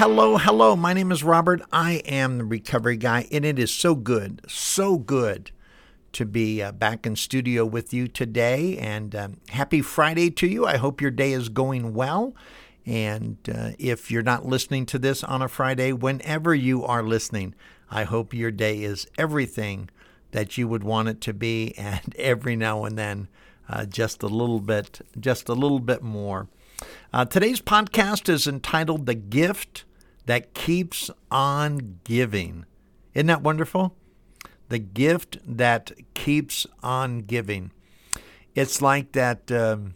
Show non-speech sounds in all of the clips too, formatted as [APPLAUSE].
Hello, hello. My name is Robert. I am the recovery guy, and it is so good, so good to be uh, back in studio with you today. And um, happy Friday to you. I hope your day is going well. And uh, if you're not listening to this on a Friday, whenever you are listening, I hope your day is everything that you would want it to be, [LAUGHS] and every now and then, uh, just a little bit, just a little bit more. Uh, today's podcast is entitled The Gift That Keeps on Giving. Isn't that wonderful? The gift that keeps on giving. It's like that. Um,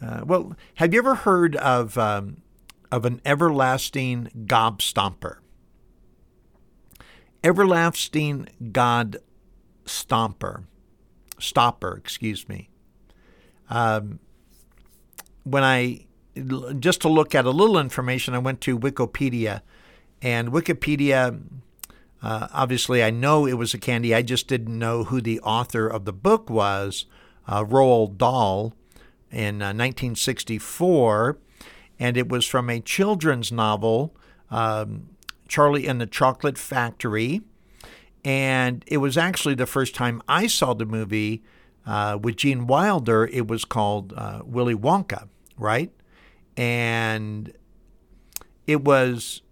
uh, well, have you ever heard of um, of an everlasting gobstomper? Everlasting God stomper, stopper, excuse me. Um, when I just to look at a little information, I went to Wikipedia, and Wikipedia. Uh, obviously, I know it was a candy. I just didn't know who the author of the book was. Uh, Roald Dahl in uh, 1964, and it was from a children's novel, um, Charlie and the Chocolate Factory. And it was actually the first time I saw the movie uh, with Gene Wilder. It was called uh, Willy Wonka, right? And it was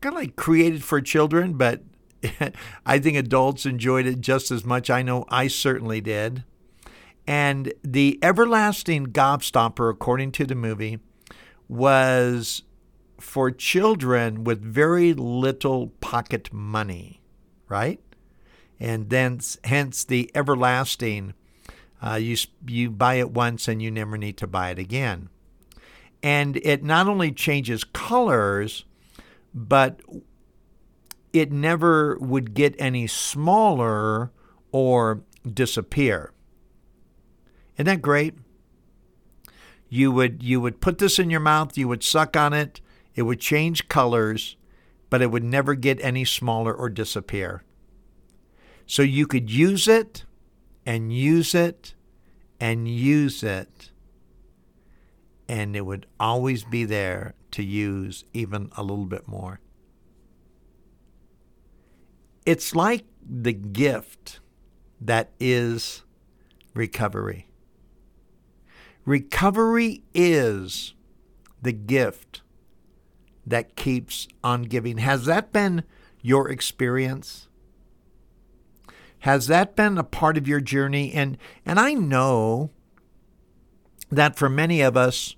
kind of like created for children, but [LAUGHS] I think adults enjoyed it just as much. I know I certainly did. And the everlasting gobstopper, according to the movie, was for children with very little pocket money, right? And then, hence the everlasting. Uh, you you buy it once and you never need to buy it again. And it not only changes colors, but it never would get any smaller or disappear. Isn't that great? You would you would put this in your mouth, you would suck on it, it would change colors, but it would never get any smaller or disappear. So you could use it and use it and use it, and it would always be there to use even a little bit more. It's like the gift that is recovery. Recovery is the gift that keeps on giving. Has that been your experience? Has that been a part of your journey? And and I know that for many of us,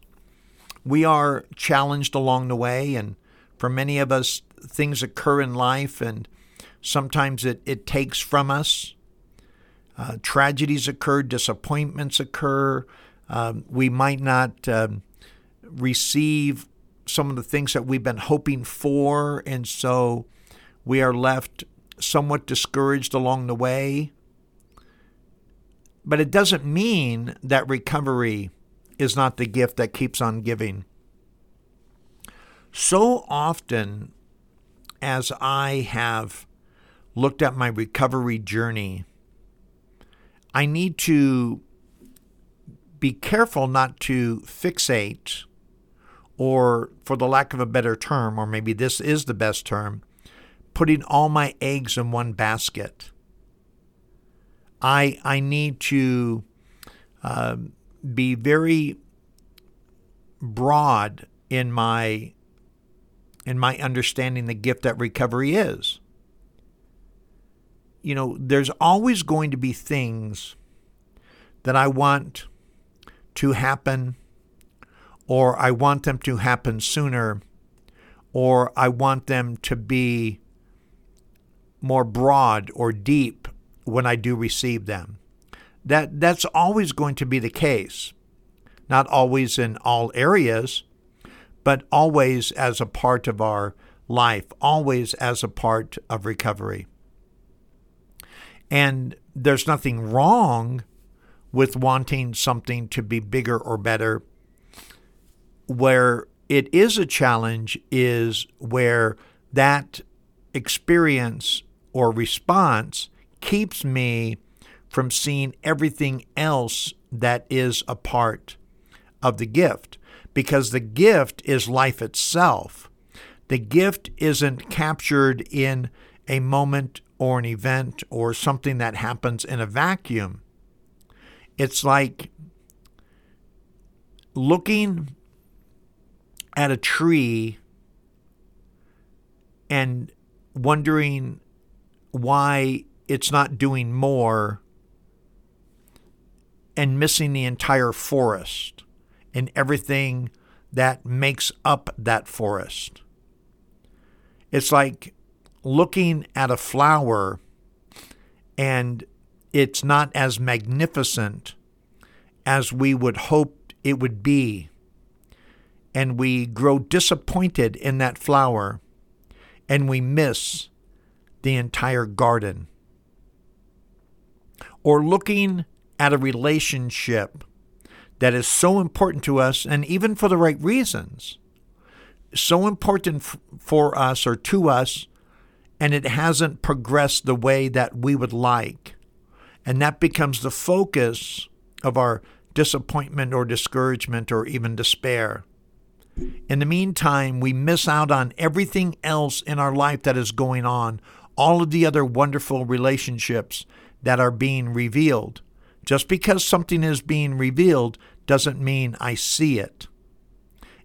we are challenged along the way, and for many of us, things occur in life, and sometimes it, it takes from us. Uh, tragedies occur, disappointments occur. Um, we might not um, receive some of the things that we've been hoping for, and so we are left somewhat discouraged along the way. But it doesn't mean that recovery is not the gift that keeps on giving. So often, as I have looked at my recovery journey, I need to be careful not to fixate, or for the lack of a better term, or maybe this is the best term, putting all my eggs in one basket. I, I need to uh, be very broad in my in my understanding the gift that recovery is. You know, there's always going to be things that I want to happen or I want them to happen sooner or I want them to be more broad or deep when I do receive them. That that's always going to be the case. Not always in all areas, but always as a part of our life, always as a part of recovery. And there's nothing wrong with wanting something to be bigger or better. Where it is a challenge is where that experience or response keeps me from seeing everything else that is a part of the gift because the gift is life itself. The gift isn't captured in a moment or an event or something that happens in a vacuum. It's like looking at a tree and wondering why it's not doing more and missing the entire forest and everything that makes up that forest. It's like looking at a flower and it's not as magnificent as we would hope it would be. And we grow disappointed in that flower and we miss the entire garden. Or looking at a relationship that is so important to us, and even for the right reasons, so important f- for us or to us, and it hasn't progressed the way that we would like. And that becomes the focus of our disappointment or discouragement or even despair. In the meantime, we miss out on everything else in our life that is going on, all of the other wonderful relationships that are being revealed. Just because something is being revealed doesn't mean I see it.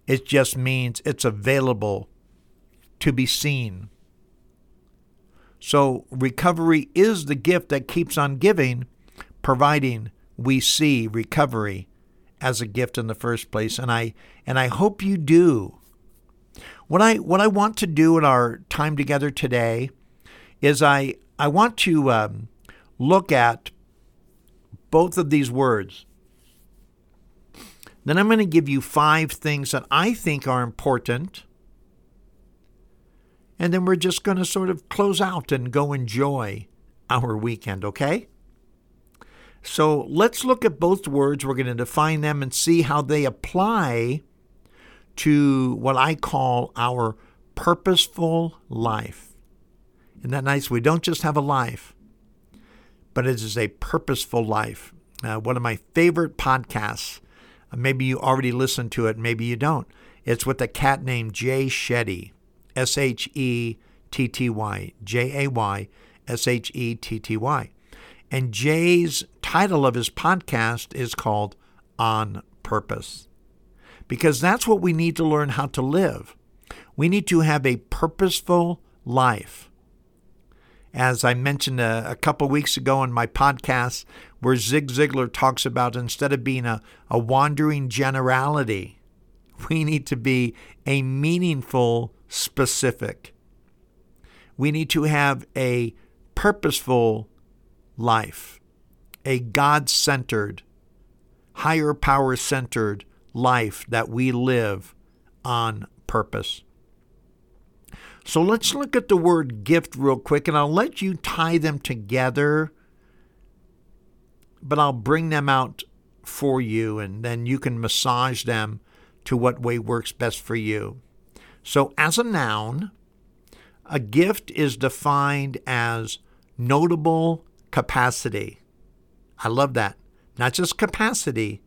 It just means it's available to be seen. So, recovery is the gift that keeps on giving, providing we see recovery as a gift in the first place. And I and I hope you do. What I what I want to do in our time together today is I I want to um, look at both of these words. Then I'm going to give you five things that I think are important and then we're just going to sort of close out and go enjoy our weekend, okay? So let's look at both words. We're going to define them and see how they apply to what I call our purposeful life. Isn't that nice? We don't just have a life, but it is a purposeful life. Uh, one of my favorite podcasts, uh, maybe you already listened to it, maybe you don't. It's with a cat named Jay Shetty. S H E T T Y, J A Y S H E T T Y. And Jay's title of his podcast is called On Purpose. Because that's what we need to learn how to live. We need to have a purposeful life. As I mentioned a, a couple weeks ago in my podcast, where Zig Ziglar talks about instead of being a, a wandering generality, [LAUGHS] we need to be a meaningful specific. We need to have a purposeful life, a God centered, higher power centered life that we live on purpose. So let's look at the word gift real quick, and I'll let you tie them together, but I'll bring them out for you, and then you can massage them to what way works best for you. So, as a noun, a gift is defined as notable capacity. I love that. Not just capacity,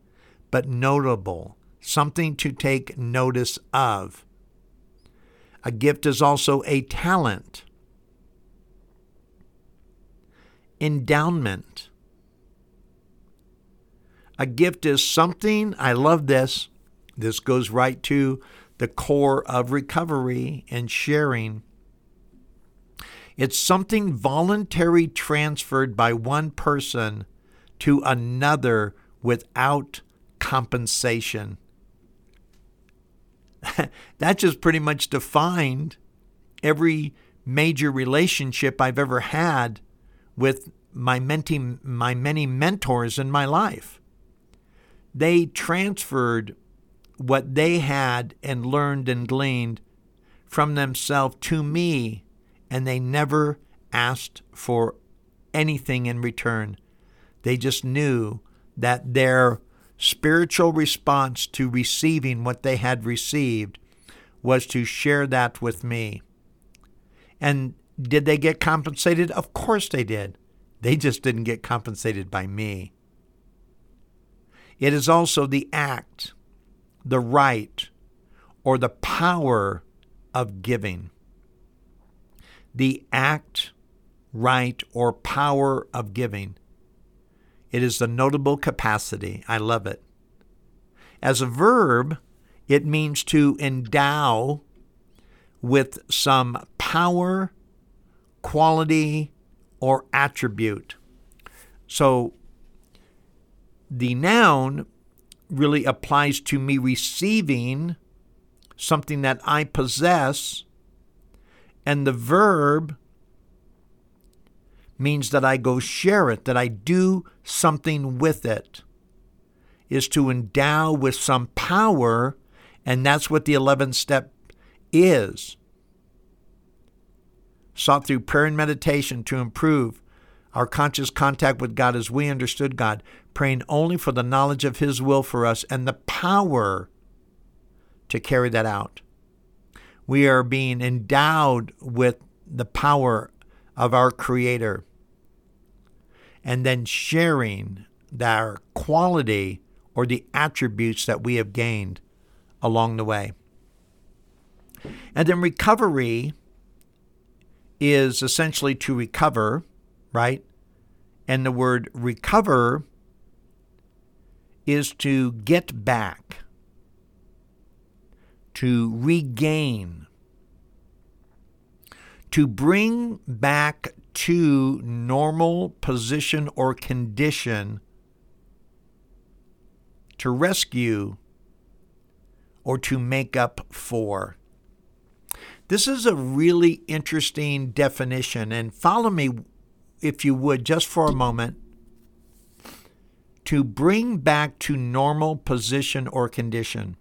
but notable, something to take notice of. A gift is also a talent, endowment. A gift is something, I love this. This goes right to the core of recovery and sharing. It's something voluntary transferred by one person to another without compensation. [LAUGHS] that just pretty much defined every major relationship I've ever had with my, my many mentors in my life. They transferred what they had and learned and gleaned from themselves to me, and they never asked for anything in return. They just knew that their spiritual response to receiving what they had received was to share that with me. And did they get compensated? Of course they did. They just didn't get compensated by me. It is also the act, the right, or the power of giving. The act, right, or power of giving. It is the notable capacity. I love it. As a verb, it means to endow with some power, quality, or attribute. So the noun really applies to me receiving something that I possess, and the verb means that I go share it, that I do something with it, is to endow with some power, and that's what the 11th step is. Sought through prayer and meditation to improve our conscious contact with God as we understood God, praying only for the knowledge of His will for us and the power to carry that out. We are being endowed with the power of our Creator and then sharing their quality or the attributes that we have gained along the way. And then recovery is essentially to recover right? And the word recover is to get back, to regain, to bring back to normal position or condition, to rescue, or to make up for. This is a really interesting definition, and follow me if you would, just for a moment, to bring back to normal position or condition.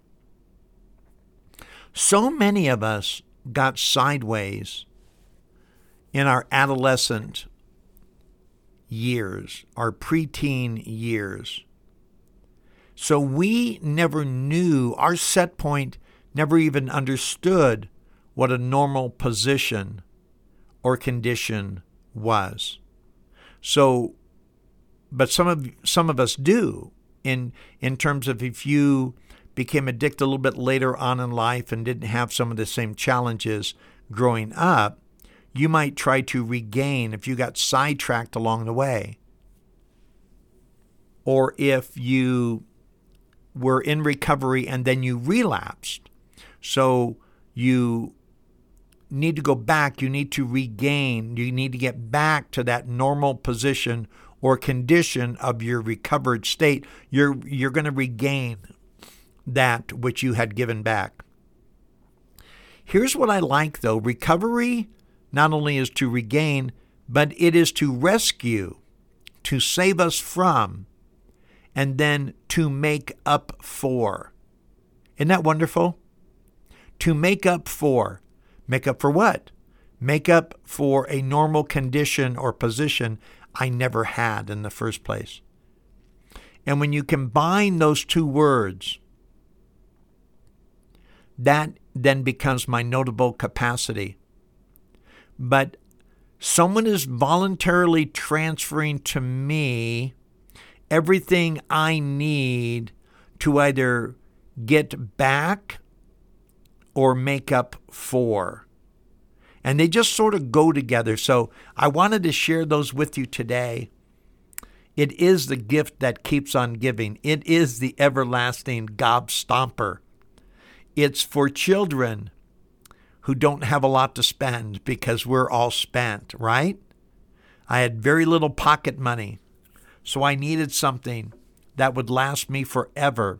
So many of us got sideways in our adolescent years, our preteen years. So we never knew, our set point never even understood what a normal position or condition was. So, but some of some of us do in in terms of if you became addicted a little bit later on in life and didn't have some of the same challenges growing up, you might try to regain if you got sidetracked along the way. Or if you were in recovery and then you relapsed. So you need to go back, you need to regain, you need to get back to that normal position or condition of your recovered state. You're you're going to regain that which you had given back. Here's what I like though, recovery not only is to regain, but it is to rescue, to save us from, and then to make up for. Isn't that wonderful? To make up for. Make up for what? Make up for a normal condition or position I never had in the first place. And when you combine those two words, that then becomes my notable capacity. But someone is voluntarily transferring to me everything I need to either get back or make up for. And they just sort of go together. So I wanted to share those with you today. It is the gift that keeps on giving. It is the everlasting gobstomper. It's for children who don't have a lot to spend because we're all spent, right? I had very little pocket money, so I needed something that would last me forever.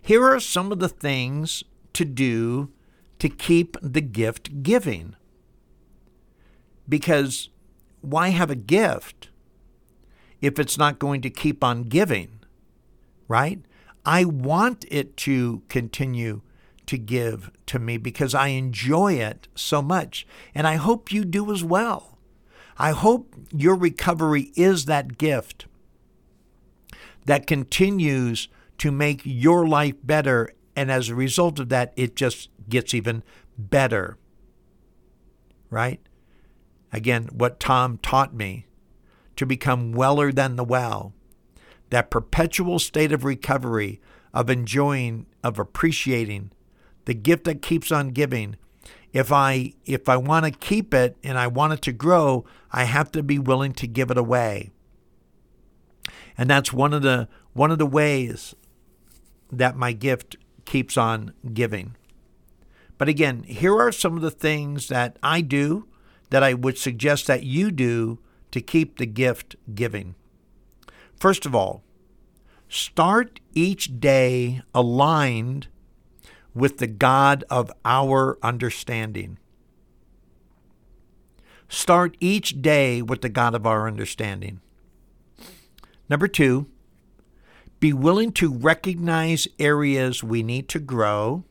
Here are some of the things to do to keep the gift giving. Because why have a gift if it's not going to keep on giving? right? I want it to continue to give to me because I enjoy it so much. And I hope you do as well. I hope your recovery is that gift that continues to make your life better. And as a result of that, it just gets even better. Right? Again, what Tom taught me to become weller than the well, that perpetual state of recovery, of enjoying, of appreciating, the gift that keeps on giving. If I if I want to keep it and I want it to grow, I have to be willing to give it away. And that's one of the one of the ways that my gift keeps on giving. But again, here are some of the things that I do that I would suggest that you do to keep the gift giving. First of all, start each day aligned with the God of our understanding. Start each day with the God of our understanding. Number two, be willing to recognize areas we need to grow.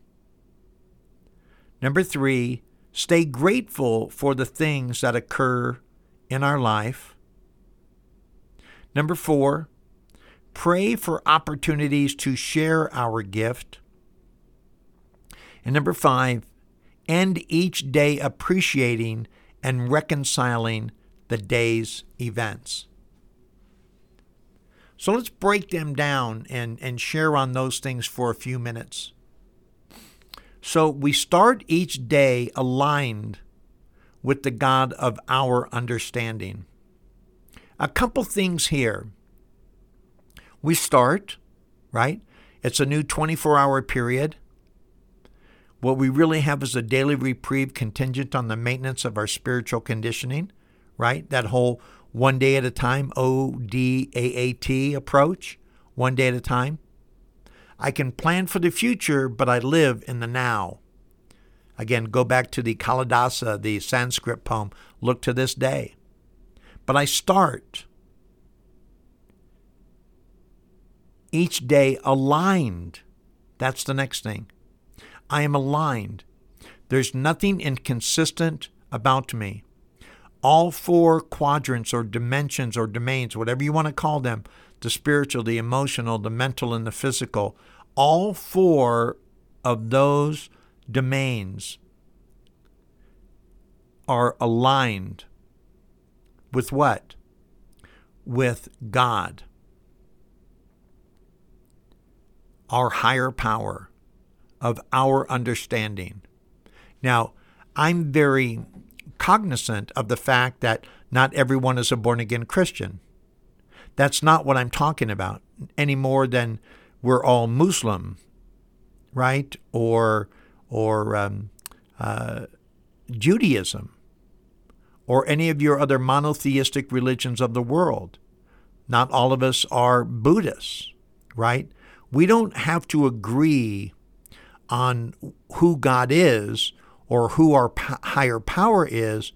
Number three, stay grateful for the things that occur in our life. Number four, pray for opportunities to share our gift. And number five, end each day appreciating and reconciling the day's events. So let's break them down and, and share on those things for a few minutes. So we start each day aligned with the God of our understanding. A couple things here. We start, right? It's a new 24 hour period. What we really have is a daily reprieve contingent on the maintenance of our spiritual conditioning, right? That whole one day at a time, O D A A T approach, one day at a time. I can plan for the future, but I live in the now. Again, go back to the Kalidasa, the Sanskrit poem, look to this day. But I start each day aligned. That's the next thing I am aligned. There's nothing inconsistent about me. All four quadrants or dimensions or domains, whatever you want to call them the spiritual, the emotional, the mental, and the physical all four of those domains are aligned with what? With God, our higher power of our understanding. Now, I'm very cognizant of the fact that not everyone is a born again Christian. That's not what I'm talking about any more than we're all Muslim, right? Or or um, uh, Judaism, or any of your other monotheistic religions of the world. Not all of us are Buddhists, right? We don't have to agree on who God is or who our higher power is.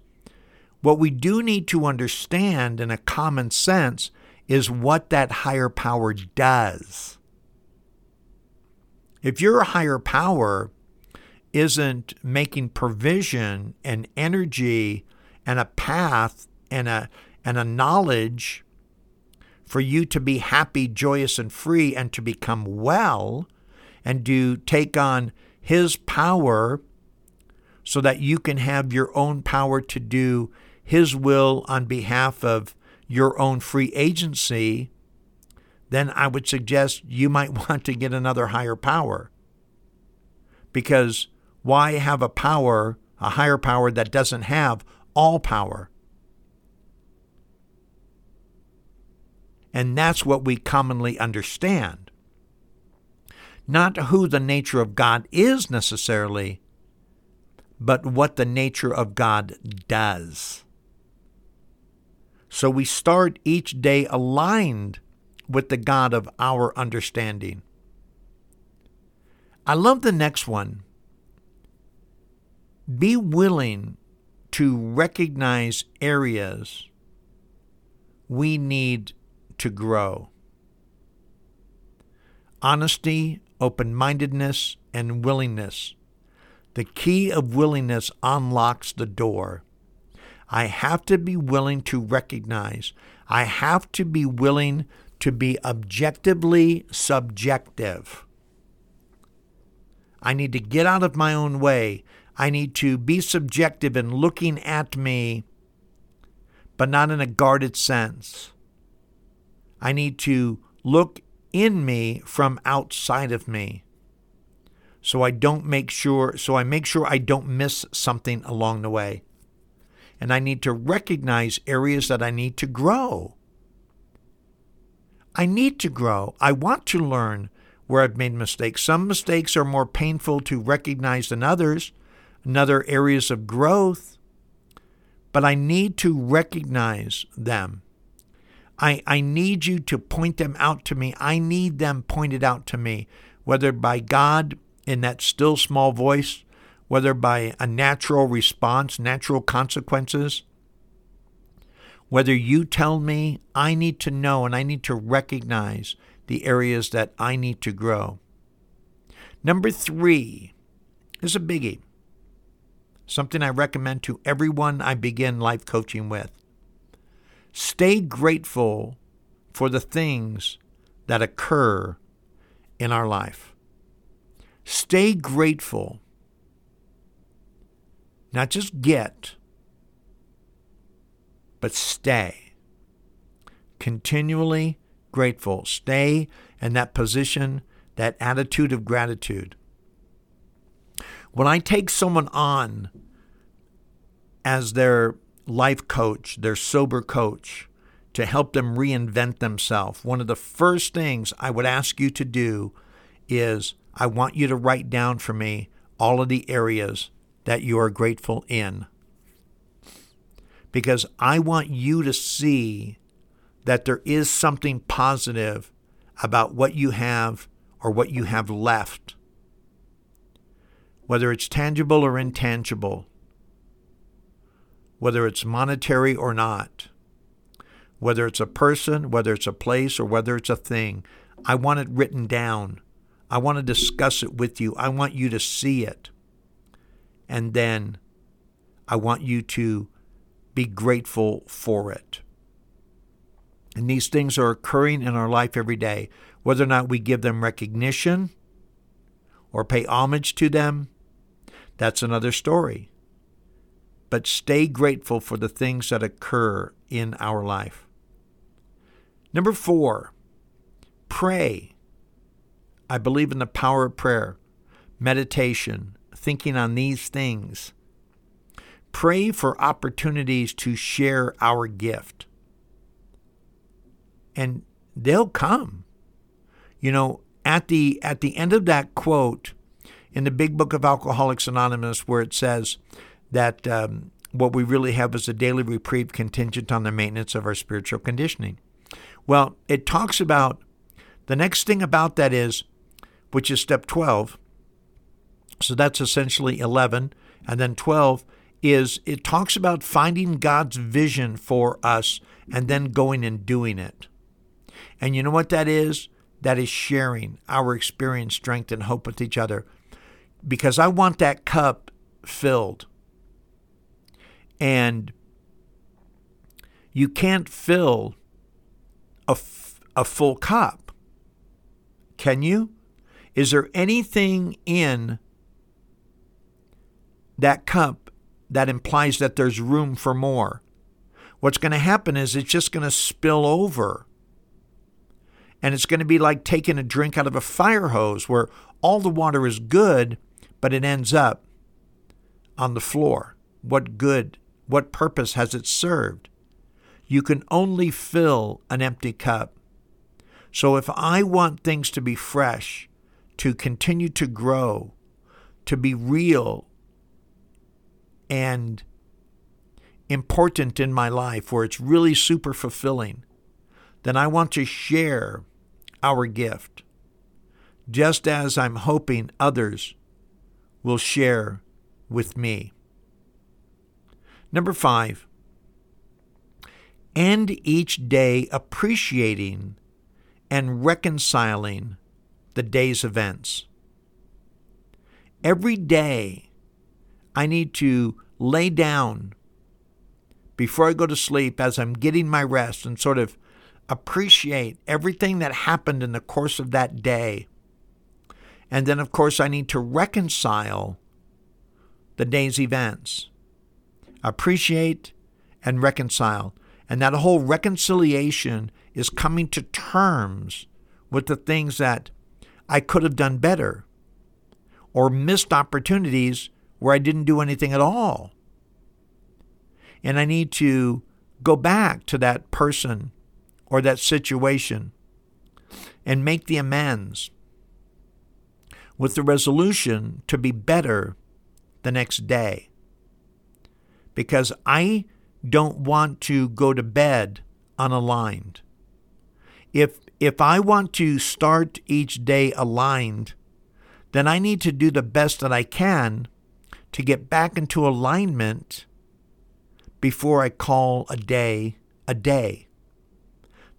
What we do need to understand in a common sense is what that higher power does. If your higher power isn't making provision and energy and a path and a and a knowledge for you to be happy, joyous, and free and to become well and to take on His power so that you can have your own power to do His will on behalf of your own free agency, then I would suggest you might [LAUGHS] want to get another higher power. Because why have a power, a higher power that doesn't have all power? And that's what we commonly understand. Not who the nature of God is necessarily, but what the nature of God does. So we start each day aligned with the God of our understanding. I love the next one. Be willing to recognize areas we need to grow. honesty, open mindedness, and willingness. The key of willingness unlocks the door. I have to be willing to recognize. I have to be willing to be objectively subjective. I need to get out of my own way. I need to be subjective in looking at me, but not in a guarded sense. I need to look in me from outside of me. So I don't make sure so I make sure I don't miss something along the way. And I need to recognize areas that I need to grow. I need to grow. I want to learn where I've made mistakes. Some mistakes are more painful to recognize than others, and other areas of growth. But I need to recognize them. I, I need you to point them out to me. I need them pointed out to me, whether by God in that still small voice, whether by a natural response, natural consequences, whether you tell me, I need to know and I need to recognize the areas that I need to grow. Number three is a biggie, something I recommend to everyone I begin life coaching with. Stay grateful for the things that occur in our life. Stay grateful. Not just get, but stay. Continually grateful. Stay in that position, that attitude of gratitude. When I take someone on as their life coach, their sober coach, to help them reinvent themselves, one of the first things I would ask you to do is I want you to write down for me all of the areas that you are grateful in. Because I want you to see that there is something positive about what you have or what you have left, whether it's tangible or intangible whether it's monetary or not, whether it's a person, whether it's a place, or whether it's a thing. I want it written down. I want to discuss it with you. I want you to see it. And then I want you to be grateful for it. And these things are occurring in our life every day. Whether or not we give them recognition or pay homage to them, that's another story but stay grateful for the things that occur in our life. Number four, pray. I believe in the power of prayer, meditation, thinking on these things. Pray for opportunities to share our gift. And they'll come. You know, at the at the end of that quote in the big book of Alcoholics Anonymous where it says, that um, what we really have is a daily reprieve contingent on the maintenance of our spiritual conditioning. Well, it talks about the next thing about that is, which is step 12. So that's essentially 11. And then 12 is it talks about finding God's vision for us and then going and doing it. And you know what that is? That is sharing our experience, strength, and hope with each other. Because I want that cup filled. And you can't fill a, f- a full cup. Can you? Is there anything in that cup that implies that there's room for more? What's going to happen is it's just going to spill over. And it's going to be like taking a drink out of a fire hose where all the water is good, but it ends up on the floor. What good what purpose has it served? You can only fill an empty cup. So if I want things to be fresh, to continue to grow, to be real and important in my life, where it's really super fulfilling, then I want to share our gift, just as I'm hoping others will share with me. Number five, end each day appreciating and reconciling the day's events. Every day, I need to lay down before I go to sleep as I'm getting my rest and sort of appreciate everything that happened in the course of that day. And then, of course, I need to reconcile the day's events. Appreciate and reconcile. And that whole reconciliation is coming to terms with the things that I could have done better or missed opportunities where I didn't do anything at all. And I need to go back to that person or that situation and make the amends with the resolution to be better the next day. Because I don't want to go to bed unaligned. If if I want to start each day aligned, then I need to do the best that I can to get back into alignment before I call a day a day.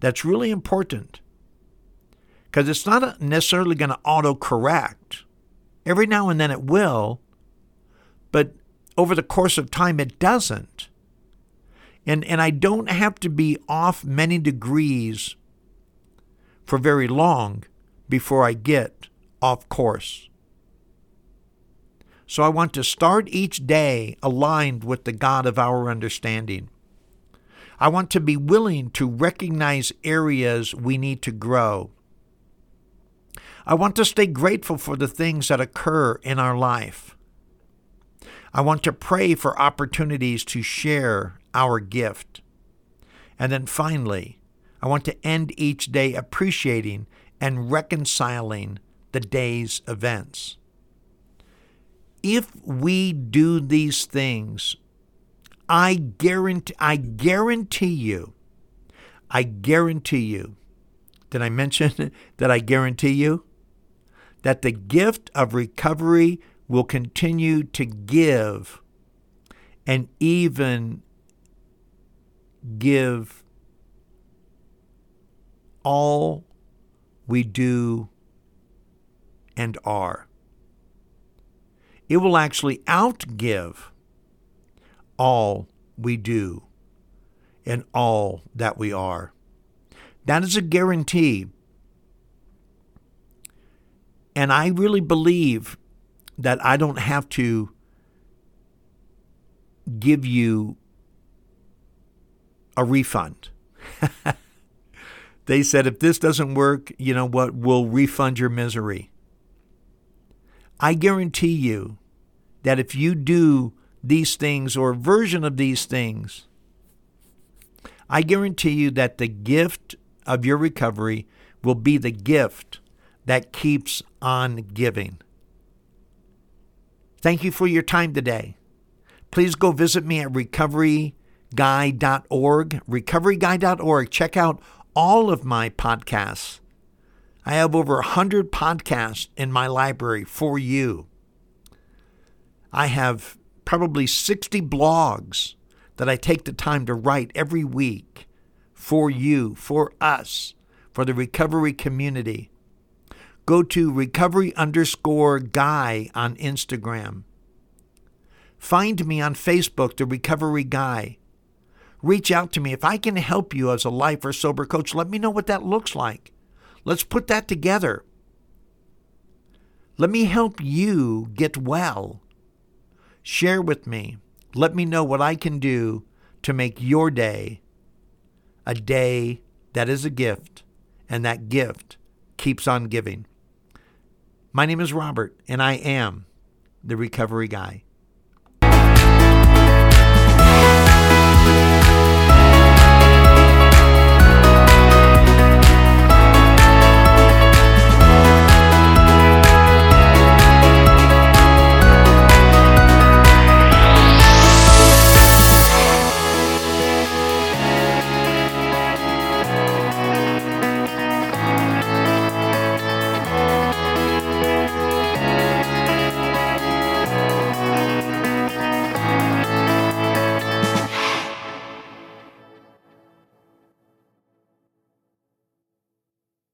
That's really important because it's not necessarily going to auto correct. Every now and then it will, but over the course of time it doesn't. And, and I don't have to be off many degrees for very long before I get off course. So I want to start each day aligned with the God of our understanding. I want to be willing to recognize areas we need to grow. I want to stay grateful for the things that occur in our life. I want to pray for opportunities to share our gift. And then finally, I want to end each day appreciating and reconciling the day's events. If we do these things, I guarantee I guarantee you, I guarantee you, did I mention [LAUGHS] that I guarantee you that the gift of recovery will continue to give and even give all we do and are. It will actually outgive all we do and all that we are. That is a guarantee. And I really believe that I don't have to give you a refund. [LAUGHS] They said, if this doesn't work, you know what, we'll refund your misery. I guarantee you that if you do these things or a version of these things, I guarantee you that the gift of your recovery will be the gift that keeps on giving. Thank you for your time today. Please go visit me at recoveryguy.org. Recoveryguy.org. Check out all of my podcasts. I have over 100 podcasts in my library for you. I have probably 60 blogs that I take the time to write every week for you, for us, for the recovery community. Go to recovery underscore guy on Instagram. Find me on Facebook, The Recovery Guy reach out to me. If I can help you as a life or sober coach, let me know what that looks like. Let's put that together. Let me help you get well. Share with me. Let me know what I can do to make your day a day that is a gift, and that gift keeps on giving. My name is Robert, and I am the Recovery Guy.